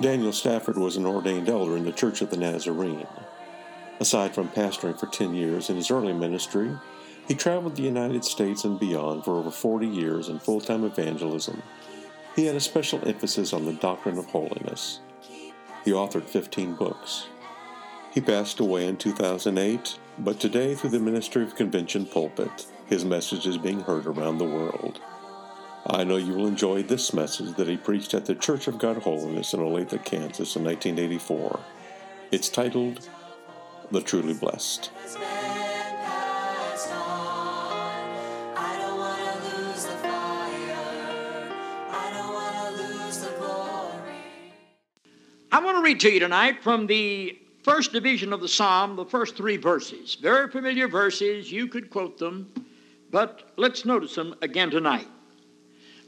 Daniel Stafford was an ordained elder in the Church of the Nazarene. Aside from pastoring for 10 years in his early ministry, he traveled the United States and beyond for over 40 years in full time evangelism. He had a special emphasis on the doctrine of holiness. He authored 15 books. He passed away in 2008, but today, through the ministry of Convention Pulpit, his message is being heard around the world. I know you will enjoy this message that he preached at the Church of God Holiness in Olathe, Kansas in 1984. It's titled The Truly Blessed. Has been passed on. I don't want to lose the fire. I don't want to lose the glory. I want to read to you tonight from the first division of the psalm, the first three verses. Very familiar verses, you could quote them, but let's notice them again tonight.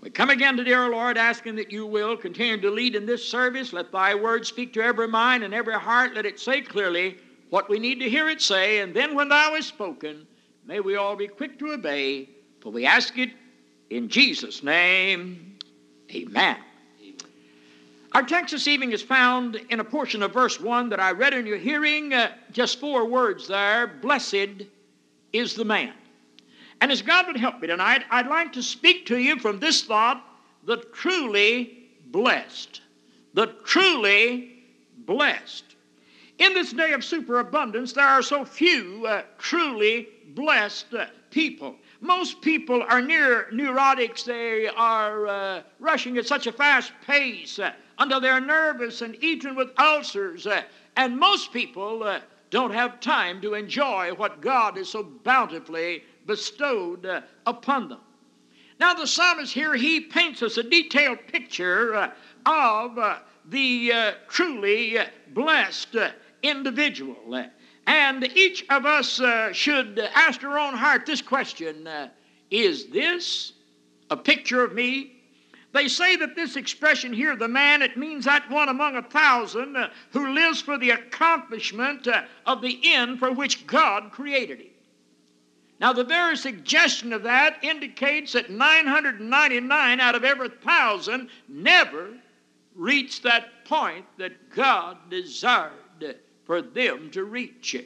We come again to dear Lord, asking that you will continue to lead in this service. Let thy word speak to every mind and every heart. Let it say clearly what we need to hear it say. And then when thou hast spoken, may we all be quick to obey. For we ask it in Jesus' name. Amen. Our text this evening is found in a portion of verse 1 that I read in your hearing. Uh, just four words there Blessed is the man. And as God would help me tonight, I'd like to speak to you from this thought the truly blessed. The truly blessed. In this day of superabundance, there are so few uh, truly blessed uh, people. Most people are near neurotics. They are uh, rushing at such a fast pace uh, until they're nervous and eaten with ulcers. uh, and most people uh, don't have time to enjoy what God has so bountifully bestowed uh, upon them. Now, the psalmist here, he paints us a detailed picture uh, of uh, the uh, truly uh, blessed individual. And each of us should ask our own heart this question Is this a picture of me? They say that this expression here, the man, it means that one among a thousand uh, who lives for the accomplishment uh, of the end for which God created him. Now, the very suggestion of that indicates that 999 out of every thousand never reached that point that God desired for them to reach.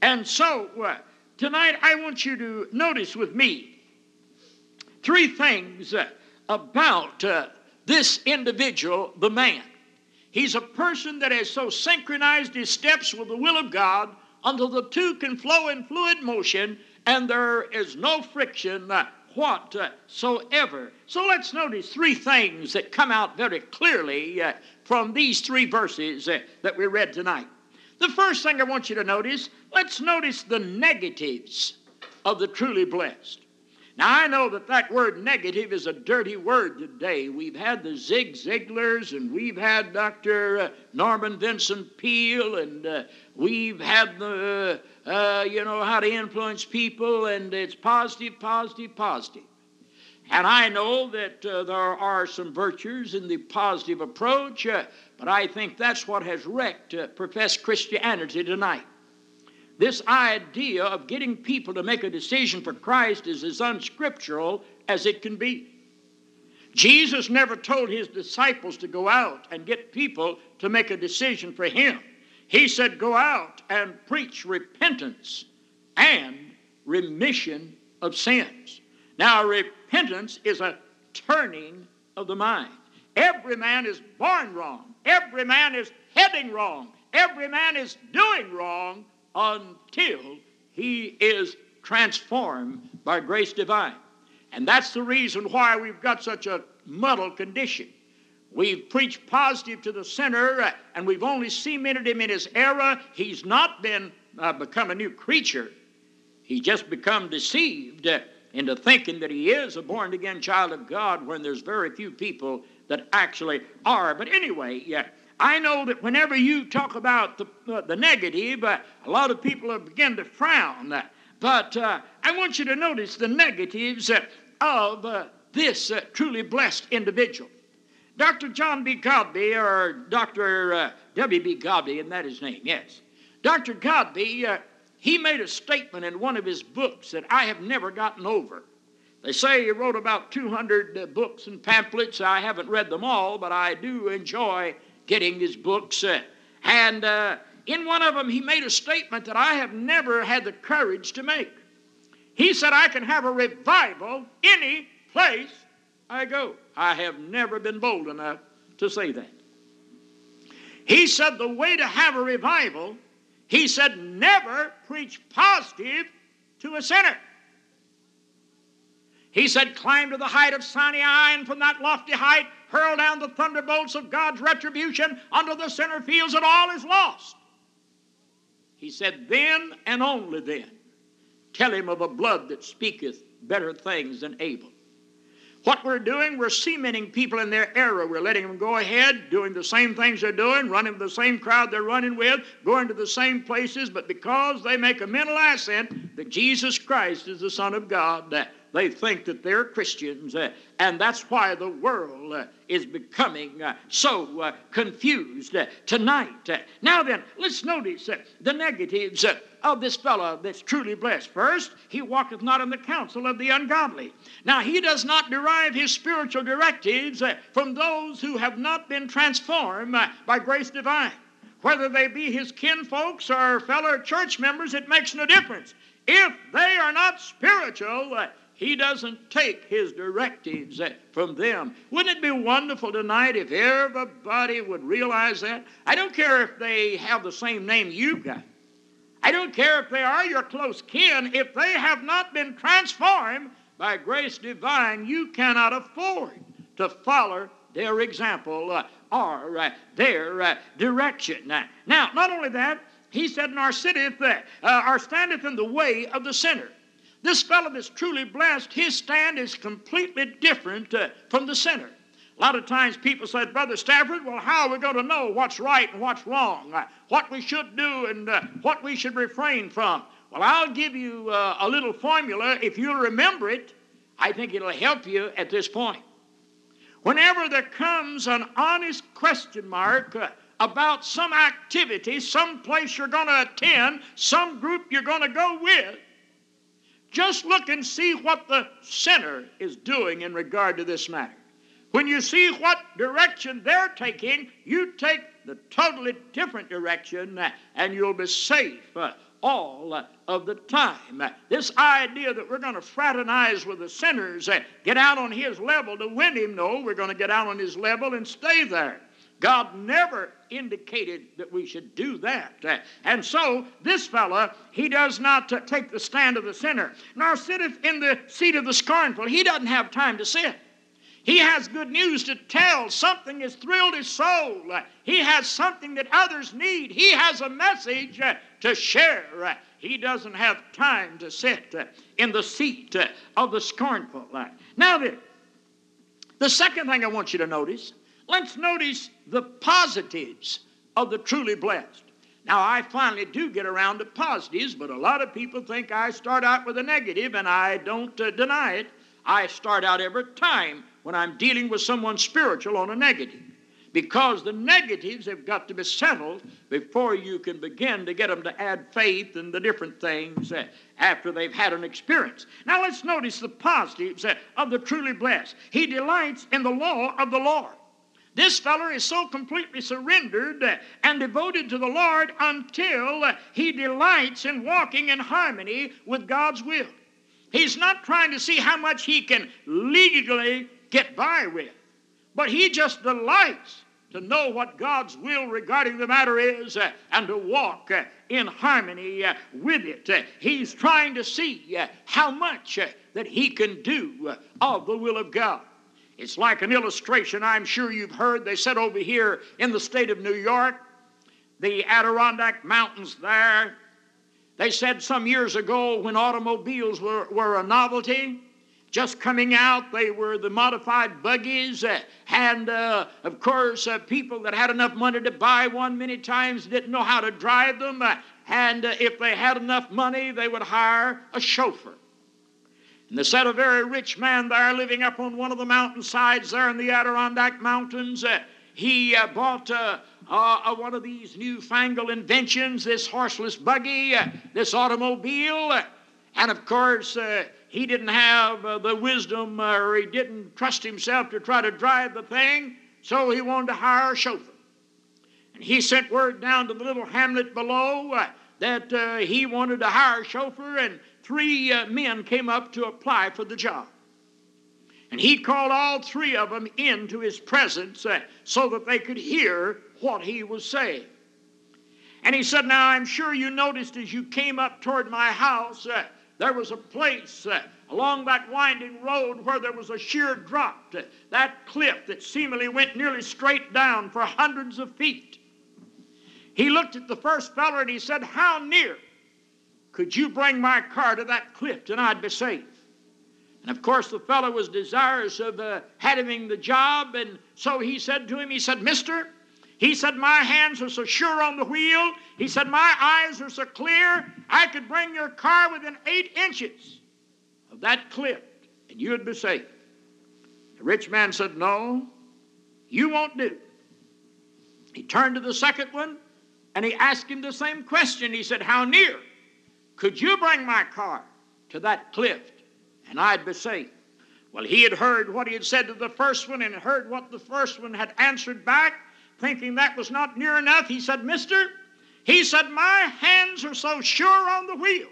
And so, uh, tonight I want you to notice with me three things uh, about uh, this individual, the man. He's a person that has so synchronized his steps with the will of God until the two can flow in fluid motion and there is no friction whatsoever. So let's notice three things that come out very clearly uh, from these three verses uh, that we read tonight. The first thing I want you to notice, let's notice the negatives of the truly blessed. Now, I know that that word negative is a dirty word today. We've had the Zig Ziglars, and we've had Dr. uh, Norman Vincent Peale, and uh, we've had the, uh, you know, how to influence people, and it's positive, positive, positive. And I know that uh, there are some virtues in the positive approach, uh, but I think that's what has wrecked uh, professed Christianity tonight. This idea of getting people to make a decision for Christ is as unscriptural as it can be. Jesus never told his disciples to go out and get people to make a decision for him. He said, Go out and preach repentance and remission of sins. Now, repentance is a turning of the mind. Every man is born wrong, every man is heading wrong, every man is doing wrong until he is transformed by grace divine. And that's the reason why we've got such a muddled condition. We've preached positive to the sinner, uh, and we've only cemented him in his error. He's not been uh, become a new creature. He's just become deceived into thinking that he is a born again child of God when there's very few people that actually are. But anyway, yeah, I know that whenever you talk about the, uh, the negative, uh, a lot of people begin to frown. But uh, I want you to notice the negatives uh, of uh, this uh, truly blessed individual. Dr. John B. Godbey, or Dr. W.B. Godbey, isn't that his name? Yes. Dr. Godbey, uh, he made a statement in one of his books that I have never gotten over. They say he wrote about 200 uh, books and pamphlets. I haven't read them all, but I do enjoy getting his books. Uh, and uh, in one of them, he made a statement that I have never had the courage to make. He said, I can have a revival any place I go. I have never been bold enough to say that. He said, the way to have a revival, he said, never preach positive to a sinner. He said, climb to the height of Sinai, and from that lofty height, hurl down the thunderbolts of God's retribution unto the sinner fields, and all is lost. He said, Then and only then tell him of a blood that speaketh better things than Abel. What we're doing, we're cementing people in their error. We're letting them go ahead, doing the same things they're doing, running the same crowd they're running with, going to the same places, but because they make a mental assent that Jesus Christ is the Son of God, they think that they're Christians, uh, and that's why the world uh, is becoming uh, so uh, confused uh, tonight. Uh, now then, let's notice the negatives of this fellow that's truly blessed. First, he walketh not in the counsel of the ungodly. Now, he does not derive his spiritual directives from those who have not been transformed by grace divine. Whether they be his kinfolks or fellow church members, it makes no difference. If they are not spiritual, he doesn't take his directives from them. Wouldn't it be wonderful tonight if everybody would realize that? I don't care if they have the same name you've got. I don't care if they are your close kin. If they have not been transformed by grace divine, you cannot afford to follow their example uh, or uh, their uh, direction. Now, not only that, he said, Nor sitteth, uh, or standeth in the way of the sinner. This fellow that's truly blessed, his stand is completely different uh, from the sinner. A lot of times people say, Brother Stafford, well, how are we going to know what's right and what's wrong, uh, what we should do and uh, what we should refrain from? Well, I'll give you uh, a little formula. If you'll remember it, I think it'll help you at this point. Whenever there comes an honest question mark uh, about some activity, some place you're going to attend, some group you're going to go with, just look and see what the sinner is doing in regard to this matter. When you see what direction they're taking, you take the totally different direction uh, and you'll be safe uh, all uh, of the time. This idea that we're going to fraternize with the sinners, get out on his level to win him, no, we're going to get out on his level and stay there. God never indicated that we should do that. And so, this fellow, he does not take the stand of the sinner, nor sitteth in the seat of the scornful. He doesn't have time to sit. He has good news to tell. Something has thrilled his soul. He has something that others need. He has a message to share. He doesn't have time to sit in the seat of the scornful. Now, then, the second thing I want you to notice Let's notice the positives of the truly blessed. Now, I finally do get around to positives, but a lot of people think I start out with a negative, and I don't uh, deny it. I start out every time when I'm dealing with someone spiritual on a negative. because the negatives have got to be settled before you can begin to get them to add faith and the different things uh, after they've had an experience. Now let's notice the positives uh, of the truly blessed. He delights in the law of the Lord. This feller is so completely surrendered and devoted to the Lord until he delights in walking in harmony with God's will. He's not trying to see how much he can legally get by with, but he just delights to know what God's will regarding the matter is and to walk in harmony with it. He's trying to see how much that he can do of the will of God. It's like an illustration I'm sure you've heard. They said over here in the state of New York, the Adirondack Mountains there, they said some years ago when automobiles were, were a novelty, just coming out, they were the modified buggies, uh, and uh, of course, uh, people that had enough money to buy one many times didn't know how to drive them, uh, and uh, if they had enough money, they would hire a chauffeur. And they said a very rich man there living up on one of the mountainsides there in the Adirondack Mountains, uh, he uh, bought uh, uh, one of these newfangled inventions, this horseless buggy, uh, this automobile. Uh, and of course, he didn't have the wisdom or he didn't trust himself to try to drive the thing, so he wanted to hire a chauffeur. And he sent word down to the little hamlet below that he wanted to hire a chauffeur, and three uh, men came up to apply for the job. And he called all three of them into his presence uh, so that they could hear what he was saying. And he said, Now I'm sure you noticed as you came up toward my house, uh, there was a place uh, along that winding road where there was a sheer drop, to that cliff that seemingly went nearly straight down for hundreds of feet. He looked at the first fellow and he said, How near could you bring my car to that cliff and I'd be safe? And of course, the fellow was desirous of uh, having the job, and so he said to him, He said, Mister, he said, My hands are so sure on the wheel. He said, My eyes are so clear, I could bring your car within eight inches of that cliff, and you'd be safe. The rich man said, No, you won't do. He turned to the second one and he asked him the same question. He said, How near? Could you bring my car to that cliff and I'd be safe? Well, he had heard what he had said to the first one and heard what the first one had answered back, thinking that was not near enough. He said, Mister, he said, My hands are so sure on the wheel,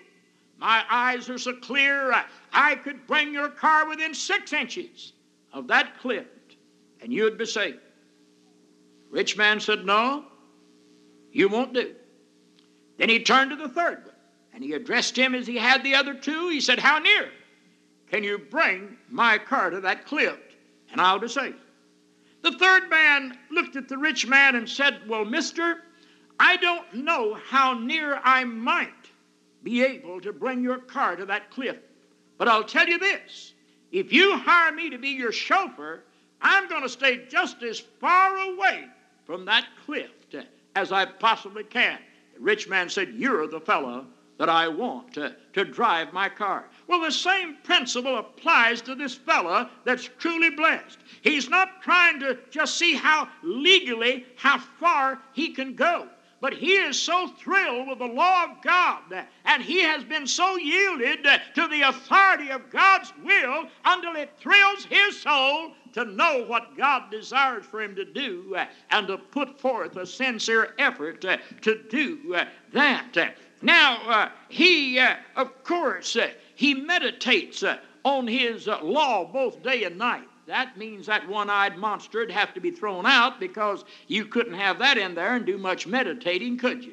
my eyes are so clear, uh, I could bring your car within six inches of that cliff and you'd be safe. Rich man said, No, you won't do. Then he turned to the third one. And he addressed him as he had the other two. He said, How near can you bring my car to that cliff? And I'll safe. The third man looked at the rich man and said, Well, mister, I don't know how near I might be able to bring your car to that cliff. But I'll tell you this if you hire me to be your chauffeur, I'm going to stay just as far away from that cliff as I possibly can. The rich man said, You're the fellow that I want to, to drive my car. Well, the same principle applies to this fella that's truly blessed. He's not trying to just see how legally, how far he can go. But he is so thrilled with the law of God, and he has been so yielded to the authority of God's will until it thrills his soul to know what God desires for him to do and to put forth a sincere effort to do that. Now, uh, he, uh, of course, uh, he meditates on his law both day and night. That means that one eyed monster would have to be thrown out because you couldn't have that in there and do much meditating, could you?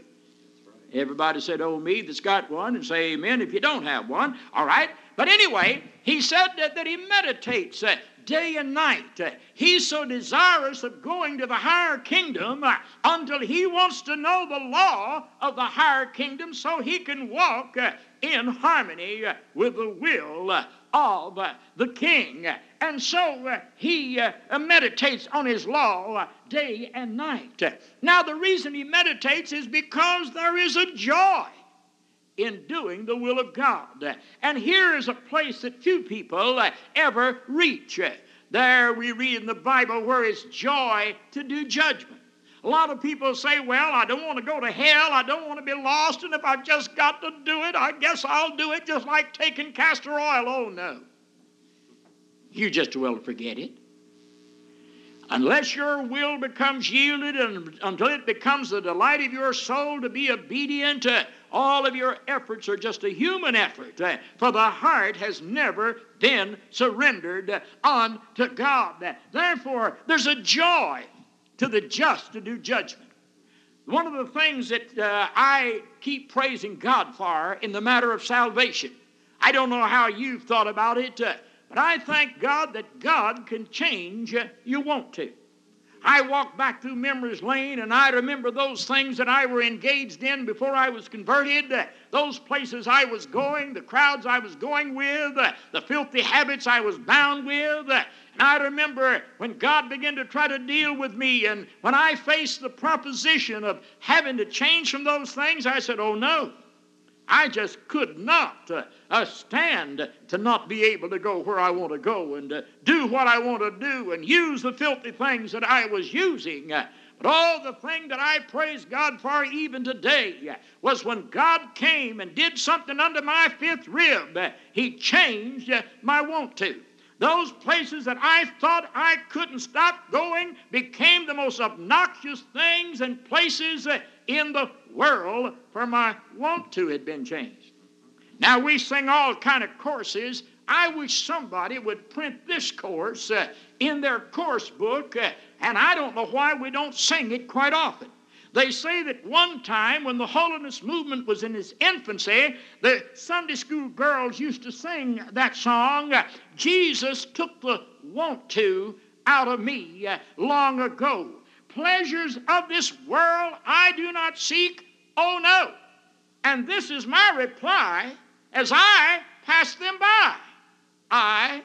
Everybody said, Oh, me that's got one, and say amen if you don't have one. All right? But anyway, he said that, that he meditates day and night. Uh, he's so desirous of going to the higher kingdom uh, until he wants to know the law of the higher kingdom so he can walk uh, in harmony with the will of the king. And so he meditates on his law day and night. Now, the reason he meditates is because there is a joy in doing the will of God. And here is a place that few people uh, ever reach. there we read in the Bible where it's joy to do judgment. A lot of people say, Well, I don't want to go to hell. I don't want to be lost. And if I've just got to do it, I guess I'll do it just like taking castor oil. Oh, no. You just well forget it. Unless your will becomes yielded and until it becomes the delight of your soul to be obedient, uh, all of your efforts are just a human effort. Uh, for the heart has never been surrendered unto God. Therefore, there's a joy to the just to do judgment. One of the things that uh, I keep praising God for in the matter of salvation, I don't know how you've thought about it, uh, but I thank God that God can change uh, you want to. I walk back through memories lane and I remember those things that I were engaged in before I was converted, uh, those places I was going, the crowds I was going with, uh, the filthy habits I was bound with. And I remember when God began to try to deal with me, and when I faced the proposition of having to change from those things, I said, Oh no. I just could not uh, uh, stand to not be able to go where I want to go and uh, do what I want to do and use the filthy things that I was using. Uh, but all the thing that I praise God for even today uh, was when God came and did something under my fifth rib, uh, He changed my want to. Those places that I thought I couldn't stop going became the most obnoxious things and places in the world for my want to had been changed. Now we sing all kind of courses. I wish somebody would print this course uh, in their course book, uh, and I don't know why we don't sing it quite often. They say that one time when the holiness movement was in its infancy, the Sunday school girls used to sing that song, uh, Jesus took the want to out of me uh, long ago pleasures of this world I do not seek, oh no. And this is my reply as I pass them by. I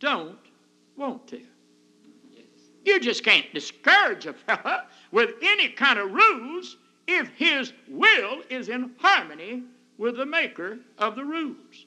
don't want to. You just can't discourage a fellow with any kind of rules if his will is in harmony with the maker of the rules.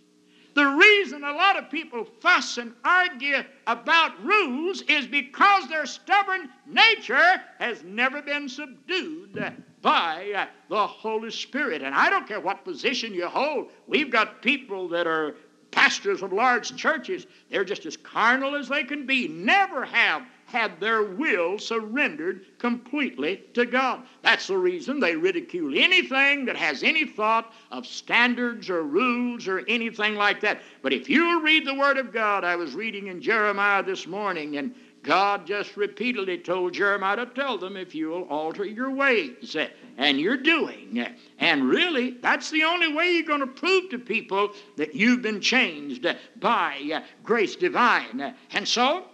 The reason a lot of people fuss and argue about rules is because their stubborn nature has never been subdued by uh, the Holy Spirit. And I don't care what position you hold, we've got people that are pastors of large churches, they're just as carnal as they can be, never have had their will surrendered completely to God. That's the reason they ridicule anything that has any thought of standards or rules or anything like that. But if you read the Word of God, I was reading in Jeremiah this morning, and God just repeatedly told Jeremiah to tell them if you'll alter your ways uh, and you're doing. Uh, and really, that's the only way you're going to prove to people that you've been changed by uh, grace divine. And so,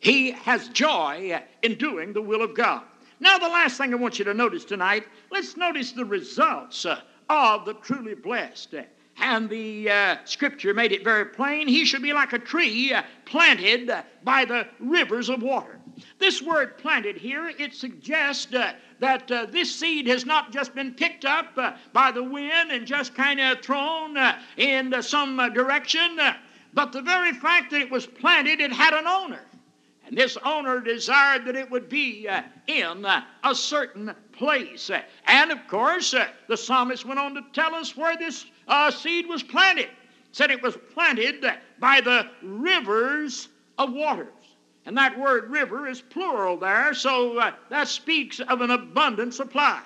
he has joy in doing the will of God. Now, the last thing I want you to notice tonight, let's notice the results uh, of the truly blessed. And the uh, scripture made it very plain. He should be like a tree uh, planted by the rivers of water. This word planted here, it suggests uh, that uh, this seed has not just been picked up uh, by the wind and just kind of thrown in some direction, but the very fact that it was planted, it had an owner. And this owner desired that it would be uh, in uh, a certain place. And of course, uh, the psalmist went on to tell us where this uh, seed was planted. Said it was planted by the rivers of waters. And that word river is plural there, so uh, that speaks of an abundant supply.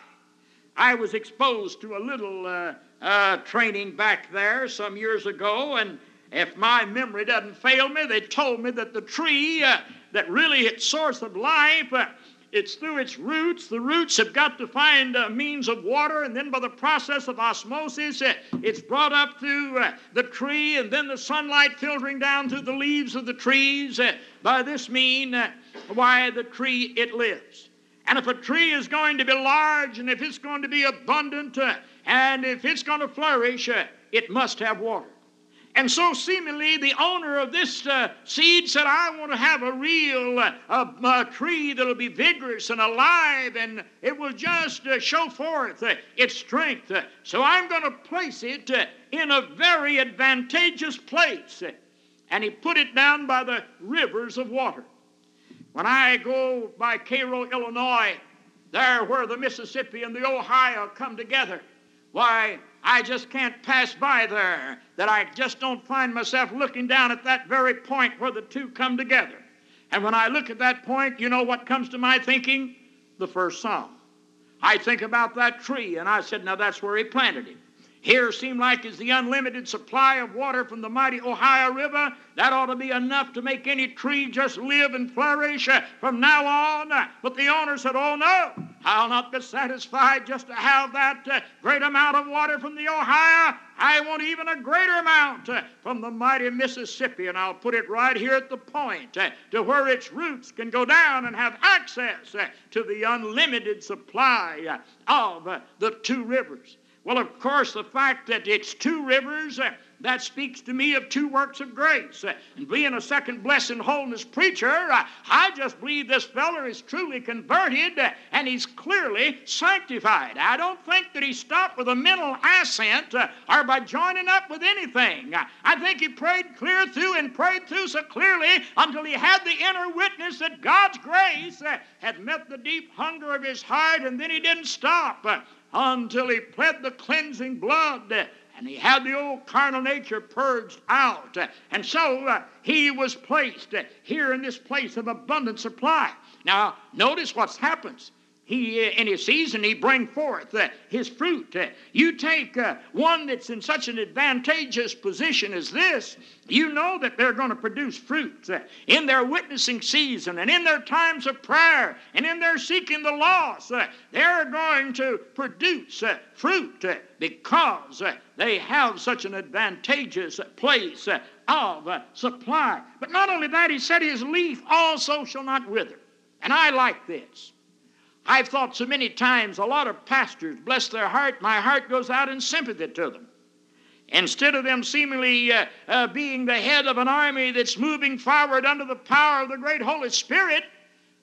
I was exposed to a little uh, training back there some years ago, and if my memory doesn't fail me, they told me that the tree that really its source of life. Uh, it's through its roots. The roots have got to find a means of water, and then by the process of osmosis, uh, it's brought up through uh, the tree, and then the sunlight filtering down through the leaves of the trees. Uh, by this mean, uh, why the tree it lives. And if a tree is going to be large, and if it's going to be abundant, uh, and if it's going to flourish, it must have water. And so, seemingly, the owner of this uh, seed said, I want to have a real uh, tree that'll be vigorous and alive, and it will just uh, show forth uh, its strength. so, I'm going to place it uh, in a very advantageous place. and he put it down by the rivers of water. When I go by Cairo, Illinois, there where the Mississippi and the Ohio come together, why, I just can't pass by there that I just don't find myself looking down at that very point where the two come together. And when I look at that point, you know what comes to my thinking? The first psalm. I think about that tree, and I said, now that's where he planted it. Here seemed like is the unlimited supply of water from the mighty Ohio River. That ought to be enough to make any tree just live and flourish uh, from now on. But the owner said, Oh no, I'll not be satisfied just to have that uh, great amount of water from the Ohio. I want even a greater amount uh, from the mighty Mississippi, and I'll put it right here at the point uh, to where its roots can go down and have access uh, to the unlimited supply uh, of uh, the two rivers. Well, of course, the fact that it's two rivers, uh, that speaks to me of two works of grace. Uh, and being a second blessing holiness preacher, uh, I just believe this feller is truly converted uh, and he's clearly sanctified. I don't think that he stopped with a mental assent uh, or by joining up with anything. Uh, I think he prayed clear through and prayed through so clearly until he had the inner witness that God's grace had met the deep hunger of his heart, and then he didn't stop until he pled the cleansing blood and he had the old carnal nature purged out. And so uh, he was placed here in this place of abundant supply. Now, notice what happens he in his season he bring forth uh, his fruit. Uh, you take uh, one that's in such an advantageous position as this you know that they're going to produce fruit uh, in their witnessing season and in their times of prayer and in their seeking the lost uh, they're going to produce uh, fruit because they have such an advantageous place of supply. But not only that he said his leaf also shall not wither. And i like this I've thought so many times a lot of pastors, bless their heart, my heart goes out in sympathy to them. Instead of them seemingly uh, uh, being the head of an army that's moving forward under the power of the great Holy Spirit,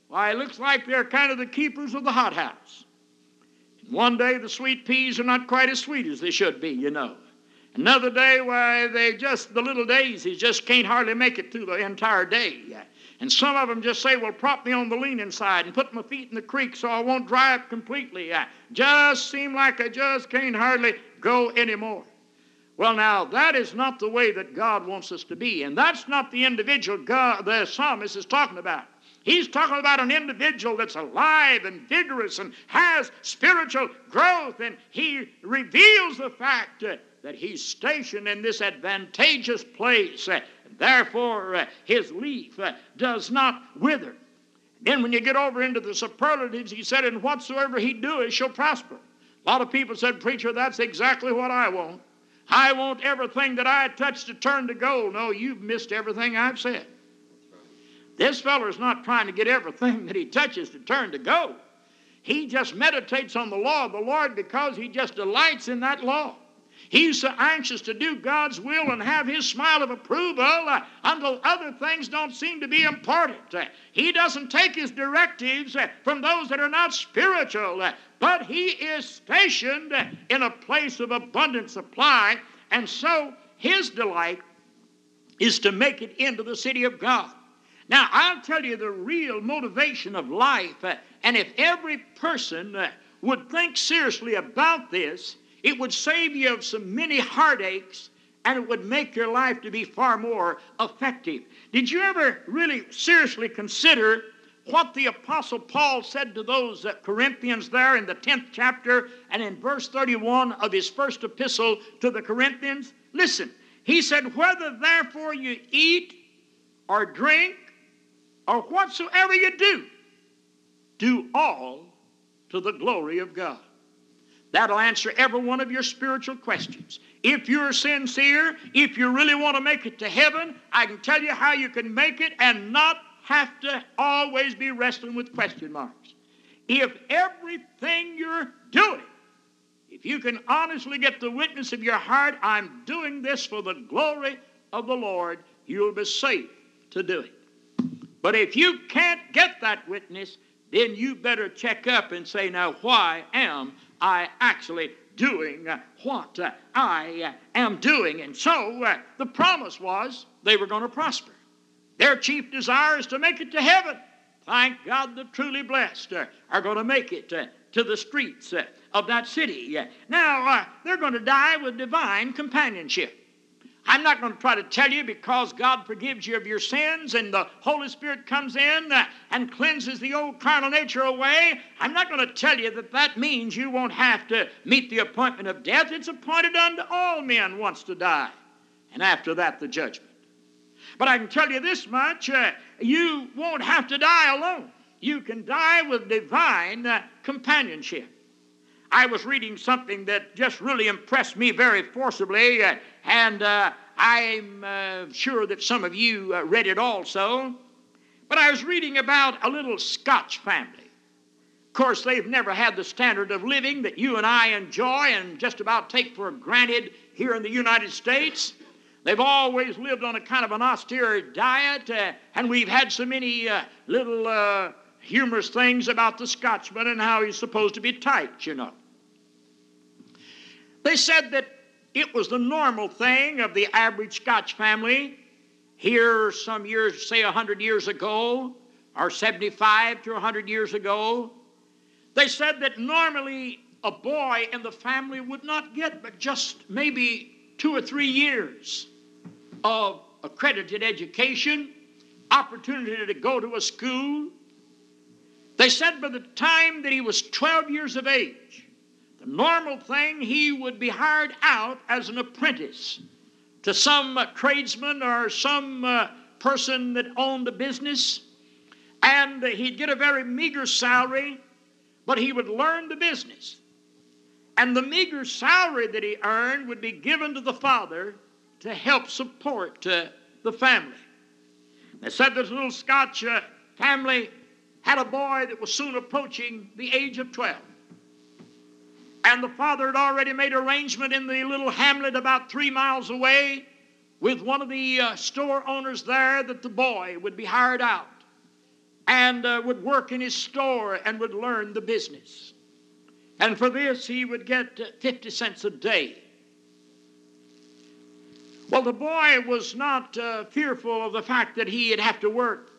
why, it looks like they're kind of the keepers of the hothouse. One day the sweet peas are not quite as sweet as they should be, you know. Another day, why, they just, the little daisies just can't hardly make it through the entire day. And some of them just say, well, prop me on the leaning side and put my feet in the creek so I won't dry up completely. I just seem like I just can't hardly go anymore. Well, now, that is not the way that God wants us to be. And that's not the individual God, the psalmist is talking about. He's talking about an individual that's alive and vigorous and has spiritual growth. And he reveals the fact uh, that he's stationed in this advantageous place. Therefore, uh, his leaf uh, does not wither. Then, when you get over into the superlatives, he said, And whatsoever he doeth shall prosper. A lot of people said, Preacher, that's exactly what I want. I want everything that I touch to turn to gold. No, you've missed everything I've said. This feller's not trying to get everything that he touches to turn to gold. He just meditates on the law of the Lord because he just delights in that law. He's so anxious to do God's will and have His smile of approval uh, until other things don't seem to be important. Uh, he doesn't take His directives uh, from those that are not spiritual, uh, but He is stationed uh, in a place of abundant supply, and so His delight is to make it into the city of God. Now, I'll tell you the real motivation of life, uh, and if every person would think seriously about this, it would save you of some many heartaches and it would make your life to be far more effective. Did you ever really seriously consider what the apostle Paul said to those uh, Corinthians there in the 10th chapter and in verse 31 of his first epistle to the Corinthians? Listen, he said, Whether therefore you eat or drink or whatsoever you do, do all to the glory of God. That'll answer every one of your spiritual questions. If you're sincere, if you really want to make it to heaven, I can tell you how you can make it and not have to always be wrestling with question marks. If everything you're doing, if you can honestly get the witness of your heart, I'm doing this for the glory of the Lord, you'll be safe to do it. But if you can't get that witness, then you better check up and say, now, why am I actually doing what I am doing. And so uh, the promise was they were going to prosper. Their chief desire is to make it to heaven. Thank God the truly blessed uh, are going to make it uh, to the streets of that city. Now, they're going to die with divine companionship. I'm not going to try to tell you because God forgives you of your sins and the Holy Spirit comes in uh, and cleanses the old carnal nature away. I'm not going to tell you that that means you won't have to meet the appointment of death. It's appointed unto all men once to die, and after that, the judgment. But I can tell you this much uh, you won't have to die alone. You can die with divine uh, companionship. I was reading something that just really impressed me very forcibly, uh, and uh, I'm uh, sure that some of you uh, read it also. But I was reading about a little Scotch family. Of course, they've never had the standard of living that you and I enjoy and just about take for granted here in the United States. They've always lived on a kind of an austere diet, uh, and we've had so many uh, little humorous things about the Scotchman and how he's supposed to be tight, you know. They said that it was the normal thing of the average Scotch family here some years, say 100 years ago, or 75 to 100 years ago. They said that normally a boy in the family would not get but just maybe two or three years of accredited education, opportunity to go to a school, they said by the time that he was 12 years of age, normal thing, he would be hired out as an apprentice to some uh, tradesman or some uh, person that owned a business, and uh, he'd get a very meager salary, but he would learn the business. And the meager salary that he earned would be given to the father to help support uh, the family. They said this little Scotch uh, family had a boy that was soon approaching the age of 12. And the father had already made arrangement in the little hamlet about three miles away with one of the uh, store owners there that the boy would be hired out and uh, would work in his store and would learn the business. And for this, he would get uh, 50 cents a day. Well, the boy was not uh, fearful of the fact that he'd have to work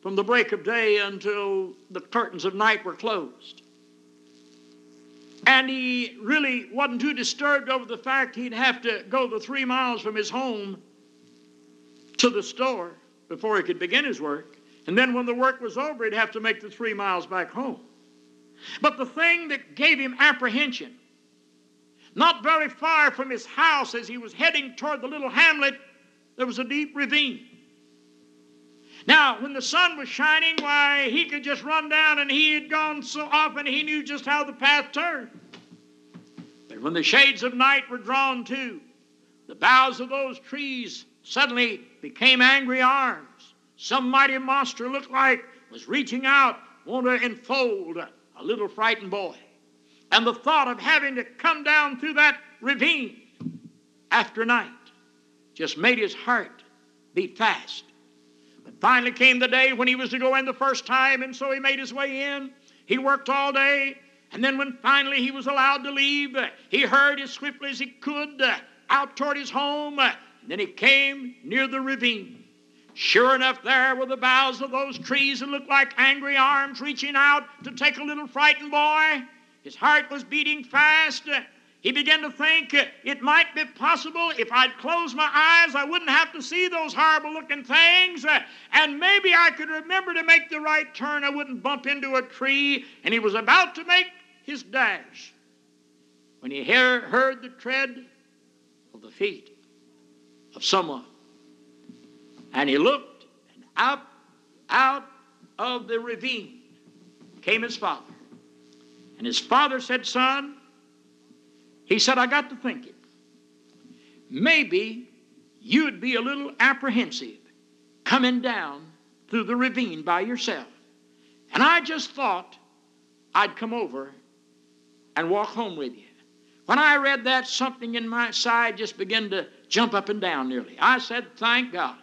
from the break of day until the curtains of night were closed. And he really wasn't too disturbed over the fact he'd have to go the three miles from his home to the store before he could begin his work. And then when the work was over, he'd have to make the three miles back home. But the thing that gave him apprehension, not very far from his house as he was heading toward the little hamlet, there was a deep ravine. Now, when the sun was shining, why, he could just run down and he had gone so often he knew just how the path turned. But when the shades of night were drawn to, the boughs of those trees suddenly became angry arms. Some mighty monster looked like was reaching out, wanting to enfold a little frightened boy. And the thought of having to come down through that ravine after night just made his heart beat fast. Finally came the day when he was to go in the first time, and so he made his way in. He worked all day, and then when finally he was allowed to leave, he hurried as swiftly as he could uh, out toward his home. And then he came near the ravine. Sure enough, there were the boughs of those trees that looked like angry arms reaching out to take a little frightened boy. His heart was beating fast. He began to think it might be possible if I'd close my eyes, I wouldn't have to see those horrible looking things. Uh, and maybe I could remember to make the right turn. I wouldn't bump into a tree. And he was about to make his dash when he hear, heard the tread of the feet of someone. And he looked, and out, out of the ravine came his father. And his father said, Son, he said, I got to thinking, maybe you'd be a little apprehensive coming down through the ravine by yourself. And I just thought I'd come over and walk home with you. When I read that, something in my side just began to jump up and down nearly. I said, Thank God.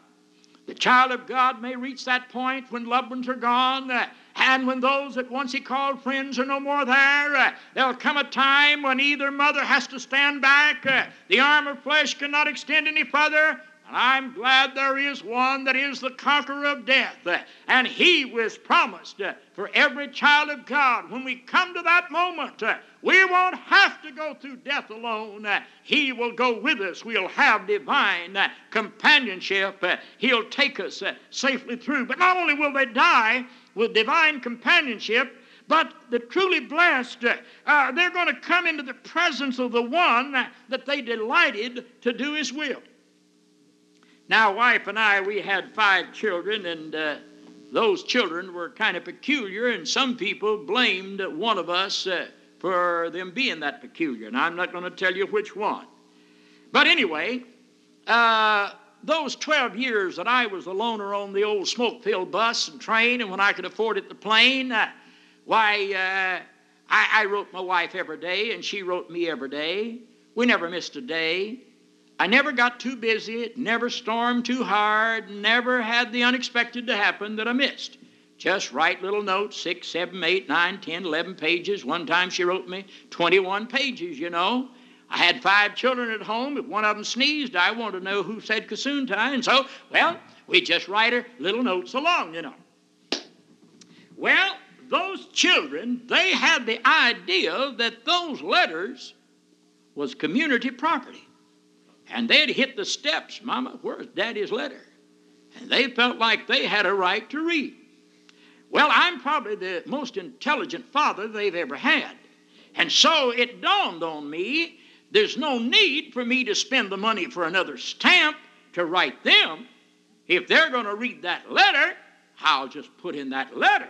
The child of God may reach that point when loved ones are gone, uh, and when those that once he called friends are no more there. Uh, there'll come a time when either mother has to stand back, uh, the arm of flesh cannot extend any further, And I'm glad there is one that is the conqueror of death. And he was promised uh, for every child of God. When we come to that moment, uh, we won't have to go through death alone. Uh, he will go with us. We'll have divine companionship. He'll take us safely through. But not only will they die with divine companionship, but the truly blessed, uh, they're going to come into the presence of the one that they delighted to do his will. Now, wife and I, we had five children, and uh, those children were kind of peculiar, and some people blamed one of us uh, for them being that peculiar. And I'm not going to tell you which one. But anyway, uh, those 12 years that I was a loner on the old smoke filled bus and train, and when I could afford it, the plane, uh, why, uh, I, I wrote my wife every day, and she wrote me every day. We never missed a day. I never got too busy, never stormed too hard, never had the unexpected to happen that I missed. Just write little notes, six, seven, eight, nine, ten, eleven pages. One time she wrote me 21 pages, you know. I had five children at home. If one of them sneezed, I wanted to know who said Gesundheit. And so, well, we just write her little notes along, you know. Well, those children, they had the idea that those letters was community property. And they'd hit the steps, Mama, where's Daddy's letter? And they felt like they had a right to read. Well, I'm probably the most intelligent father they've ever had. And so it dawned on me there's no need for me to spend the money for another stamp to write them. If they're going to read that letter, I'll just put in that letter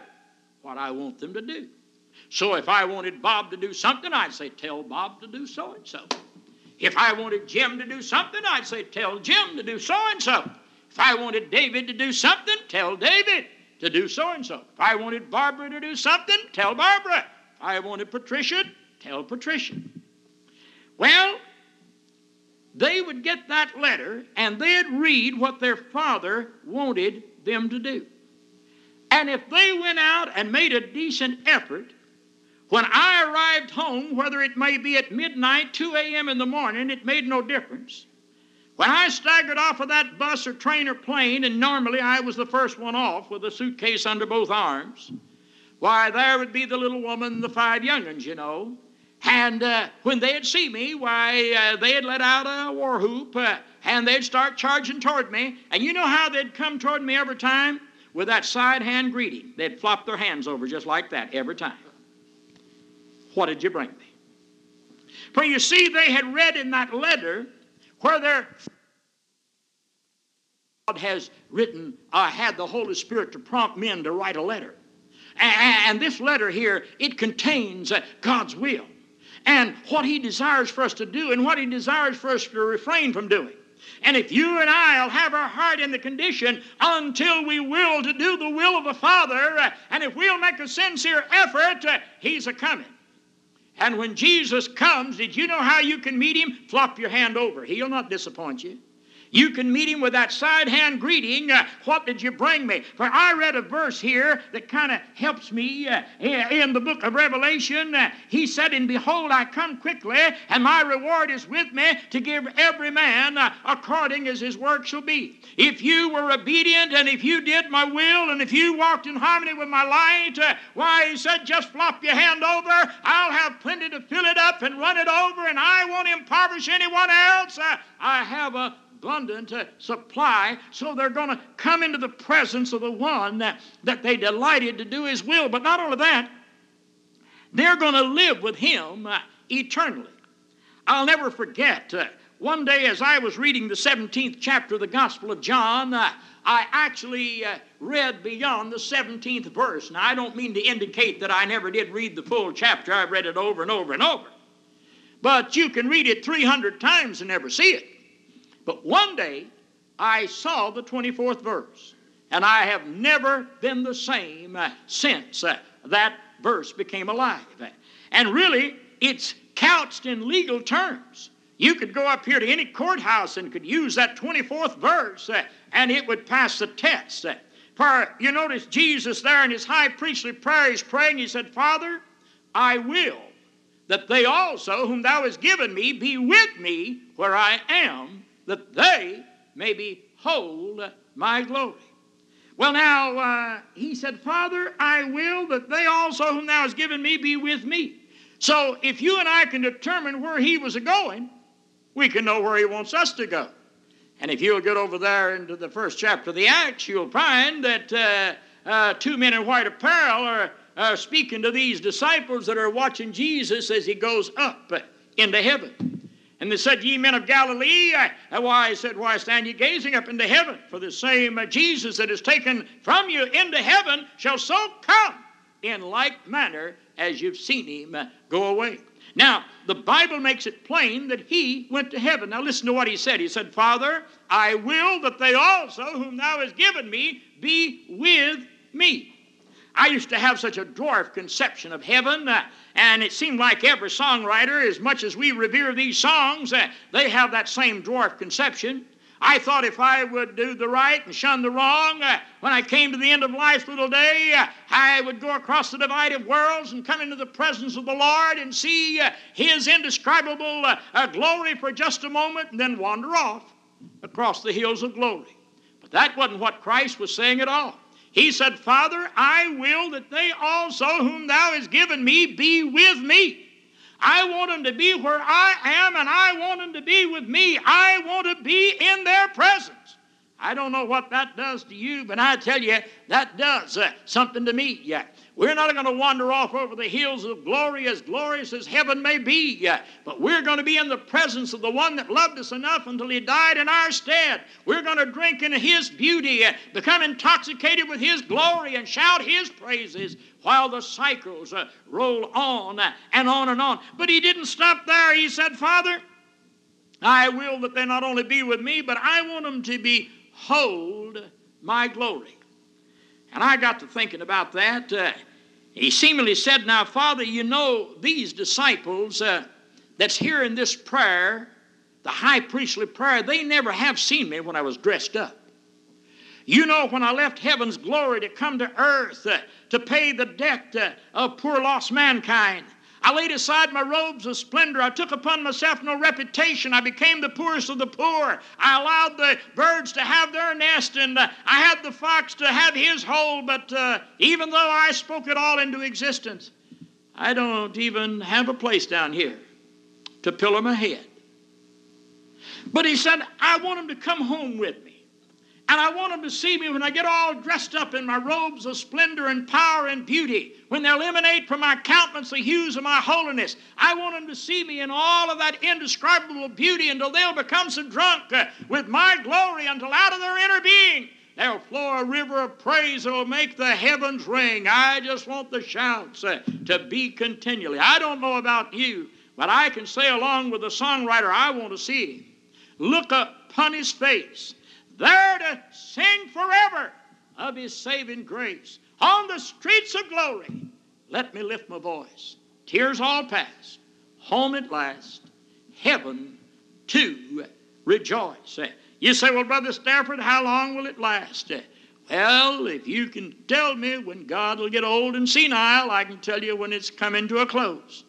what I want them to do. So if I wanted Bob to do something, I'd say, Tell Bob to do so and so. If I wanted Jim to do something, I'd say, Tell Jim to do so and so. If I wanted David to do something, tell David to do so and so. If I wanted Barbara to do something, tell Barbara. If I wanted Patricia, tell Patricia. Well, they would get that letter and they'd read what their father wanted them to do. And if they went out and made a decent effort, when I arrived home, whether it may be at midnight, 2 a.m. in the morning, it made no difference. When I staggered off of that bus or train or plane, and normally I was the first one off with a suitcase under both arms, why, there would be the little woman the five young'uns, you know. And uh, when they'd see me, why, uh, they'd let out a war whoop uh, and they'd start charging toward me. And you know how they'd come toward me every time? With that side hand greeting. They'd flop their hands over just like that every time. What did you bring me? For you see, they had read in that letter where their God has written, uh, had the Holy Spirit to prompt men to write a letter. And, this letter here, it contains uh, God's will and what He desires for us to do and what He desires for us to refrain from doing. And if you and I will have our heart in the condition until we will to do the will of the Father, and if we'll make a sincere effort, He's a coming. And when Jesus comes, did you know how you can meet him? Flop your hand over. He'll not disappoint you. You can meet him with that side hand greeting. Uh, what did you bring me? For I read a verse here that kind of helps me uh, in the book of Revelation. Uh, he said, And behold, I come quickly, and my reward is with me to give every man uh, according as his work shall be. If you were obedient, and if you did my will, and if you walked in harmony with my light, uh, why, he said, just flop your hand over. I'll have plenty to fill it up and run it over, and I won't impoverish anyone else. Uh, I have a abundant uh, supply, so they're going to come into the presence of the one that, that they delighted to do his will. But not only that, they're going to live with him uh, eternally. I'll never forget uh, one day as I was reading the 17th chapter of the Gospel of John, uh, I actually uh, read beyond the 17th verse. Now, I don't mean to indicate that I never did read the full chapter, I've read it over and over and over. But you can read it 300 times and never see it. But one day I saw the 24th verse, and I have never been the same uh, since uh, that verse became alive. And really, it's couched in legal terms. You could go up here to any courthouse and could use that 24th verse, uh, and it would pass the test. For you notice Jesus there in his high priestly prayer, he's praying, he said, Father, I will that they also, whom thou hast given me, be with me where I am, that they may behold my glory. Well, now, uh, he said, Father, I will that they also, whom thou hast given me, be with me. So, if you and I can determine where he was going, we can know where he wants us to go. And if you'll get over there into the first chapter of the Acts, you'll find that uh, uh, two men in white apparel are uh, speaking to these disciples that are watching Jesus as he goes up into heaven. And they said, Ye men of Galilee, why, said, Why stand ye gazing up into heaven? For the same uh, Jesus that is taken from you into heaven shall so come in like manner as you've seen him uh, go away. Now, the Bible makes it plain that he went to heaven. Now, listen to what he said. He said, Father, I will that they also, whom thou hast given me, be with me. I used to have such a dwarf conception of heaven, uh, and it seemed like every songwriter, as much as we revere these songs, uh, they have that same dwarf conception. I thought if I would do the right and shun the wrong, uh, when I came to the end of life's little day, uh, I would go across the divided worlds and come into the presence of the Lord and see uh, His indescribable uh, glory for just a moment and then wander off across the hills of glory. But that wasn't what Christ was saying at all. He said, Father, I will that they also, whom thou hast given me, be with me. I want them to be where I am, and I want them to be with me. I want to be in their presence. I don't know what that does to you, but I tell you, that does uh, something to me. Yeah. We're not going to wander off over the hills of glory, as glorious as heaven may be, but we're going to be in the presence of the one that loved us enough until he died in our stead. We're going to drink in his beauty, become intoxicated with his glory, and shout his praises while the cycles uh, roll on uh, and on and on. But he didn't stop there. He said, Father, I will that they not only be with me, but I want them to behold my glory. And I got to thinking about that. Uh, he seemingly said, Now, Father, you know these disciples uh, that's here in this prayer, the high priestly prayer, they never have seen me when I was dressed up. You know, when I left heaven's glory to come to earth uh, to pay the debt uh, of poor lost mankind, I laid aside my robes of splendor. I took upon myself no reputation. I became the poorest of the poor. I allowed the birds to have their nest, and uh, I had the fox to have his hole. But uh, even though I spoke it all into existence, I don't even have a place down here to pillow my head. But he said, I want him to come home with me. And I want them to see me when I get all dressed up in my robes of splendor and power and beauty, when they'll emanate from my countenance the hues of my holiness. I want them to see me in all of that indescribable beauty until they'll become so drunk uh, with my glory until out of their inner being there'll flow a river of praise that will make the heavens ring. I just want the shouts uh, to be continually. I don't know about you, but I can say along with the songwriter, I want to see him. Look upon his face there to sing forever of his saving grace. On the streets of glory, let me lift my voice. Tears all past, home at last, heaven to rejoice. You say, well, Brother Stafford, how long will it last? Well, if you can tell me when God will get old and senile, I can tell you when it's coming to a close.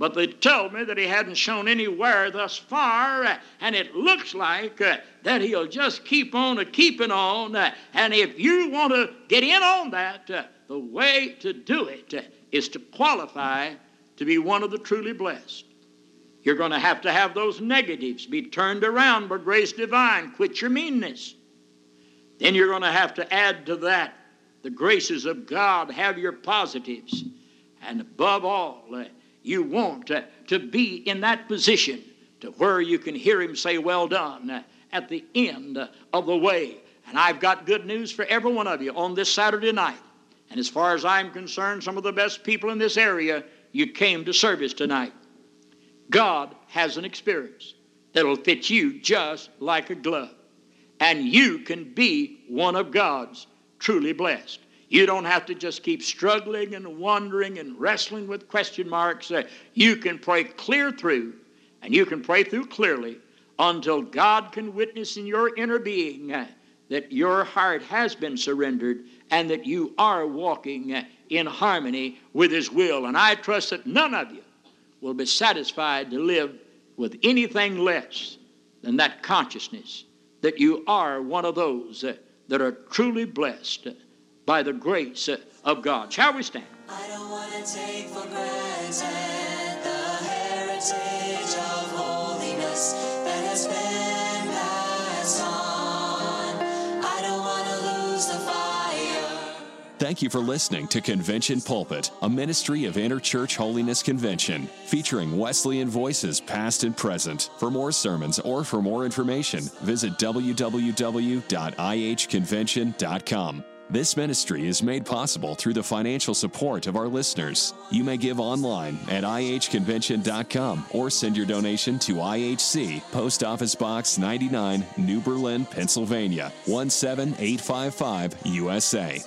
But they told me that he hadn't shown anywhere thus far, uh, and it looks like uh, that he'll just keep on a keeping on. Uh, and if you want to get in on that, uh, the way to do it uh, is to qualify to be one of the truly blessed. You're going to have to have those negatives be turned around by grace divine. Quit your meanness. Then you're going to have to add to that the graces of God. Have your positives. And above all, you want to, to be in that position to where you can hear him say, Well done, at the end of the way. And I've got good news for every one of you on this Saturday night. And as far as I'm concerned, some of the best people in this area, you came to service tonight. God has an experience that'll fit you just like a glove. And you can be one of God's truly blessed. You don't have to just keep struggling and wondering and wrestling with question marks. Uh, you can pray clear through And you can pray through clearly until God can witness in your inner being uh, that your heart has been surrendered and that you are walking uh, in harmony with His will. And I trust that none of you will be satisfied to live with anything less than that consciousness that you are one of those that are truly blessed by the grace of God. Shall we stand? I don't want to take for granted the heritage of holiness that has been passed on. I don't want to lose the fire. Thank you for listening to Convention Pulpit, a ministry of Interchurch Holiness Convention, featuring Wesleyan voices past and present. For more sermons or for more information, visit www.ihconvention.com. This ministry is made possible through the financial support of our listeners. You may give online at ihconvention.com or send your donation to IHC, Post Office Box 99, New Berlin, Pennsylvania 17855, USA.